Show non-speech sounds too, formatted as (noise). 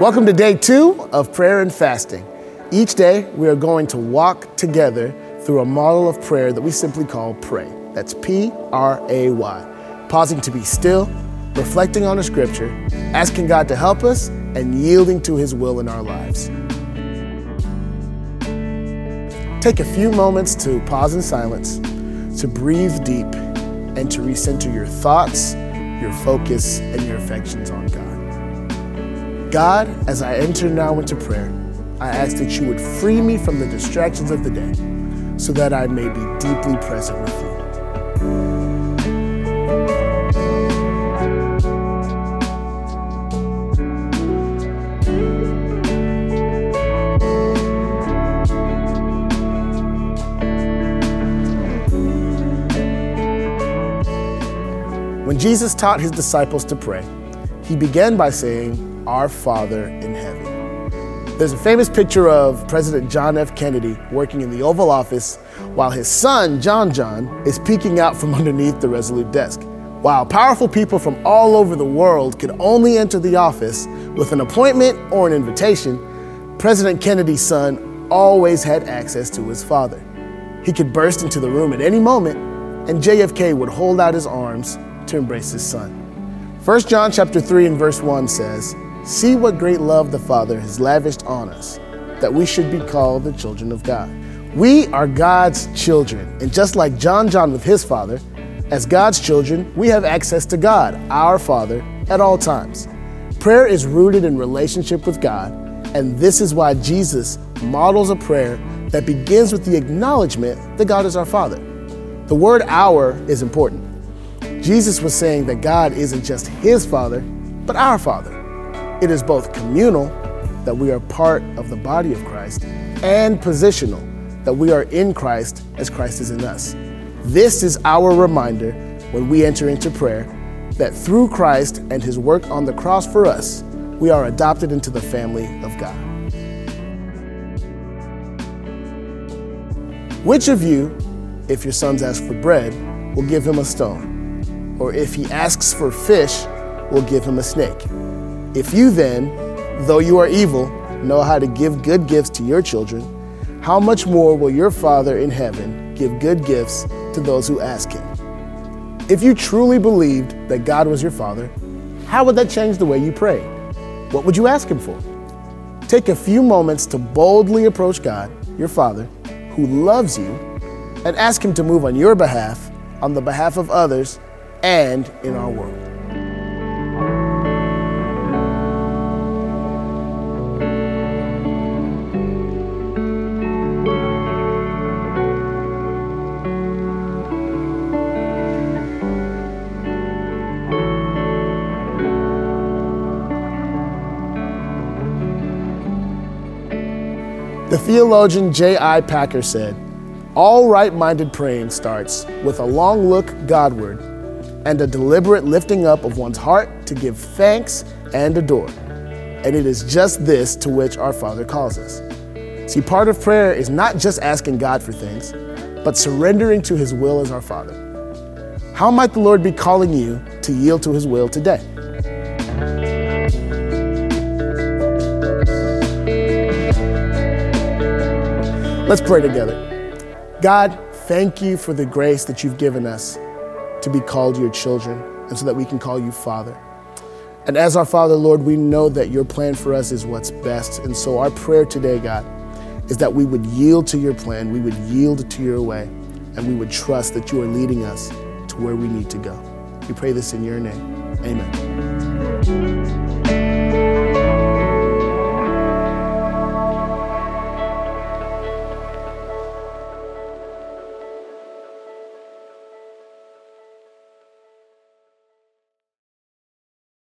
Welcome to day two of prayer and fasting. Each day, we are going to walk together through a model of prayer that we simply call pray. That's P R A Y. Pausing to be still, reflecting on the scripture, asking God to help us, and yielding to his will in our lives. Take a few moments to pause in silence, to breathe deep, and to recenter your thoughts, your focus, and your affections on God. God, as I enter now into prayer, I ask that you would free me from the distractions of the day so that I may be deeply present with you. When Jesus taught his disciples to pray, he began by saying, Our Father in heaven. There's a famous picture of President John F. Kennedy working in the Oval Office while his son, John John, is peeking out from (laughs) underneath the Resolute desk. While powerful people from all over the world could only enter the office with an appointment or an invitation, President Kennedy's son always had access to his father. He could burst into the room at any moment, and JFK would hold out his arms to embrace his son. 1 John chapter 3 and verse 1 says, See what great love the Father has lavished on us, that we should be called the children of God. We are God's children, and just like John John with his father, as God's children, we have access to God, our Father, at all times. Prayer is rooted in relationship with God, and this is why Jesus models a prayer that begins with the acknowledgement that God is our Father. The word our is important. Jesus was saying that God isn't just his Father, but our Father. It is both communal, that we are part of the body of Christ, and positional, that we are in Christ as Christ is in us. This is our reminder when we enter into prayer that through Christ and his work on the cross for us, we are adopted into the family of God. Which of you, if your sons ask for bread, will give him a stone? Or if he asks for fish, will give him a snake? If you then, though you are evil, know how to give good gifts to your children, how much more will your Father in heaven give good gifts to those who ask him? If you truly believed that God was your Father, how would that change the way you pray? What would you ask him for? Take a few moments to boldly approach God, your Father, who loves you, and ask him to move on your behalf, on the behalf of others, and in our world. The theologian J.I. Packer said, All right minded praying starts with a long look Godward and a deliberate lifting up of one's heart to give thanks and adore. And it is just this to which our Father calls us. See, part of prayer is not just asking God for things, but surrendering to His will as our Father. How might the Lord be calling you to yield to His will today? Let's pray together. God, thank you for the grace that you've given us to be called your children and so that we can call you Father. And as our Father, Lord, we know that your plan for us is what's best. And so our prayer today, God, is that we would yield to your plan, we would yield to your way, and we would trust that you are leading us to where we need to go. We pray this in your name. Amen.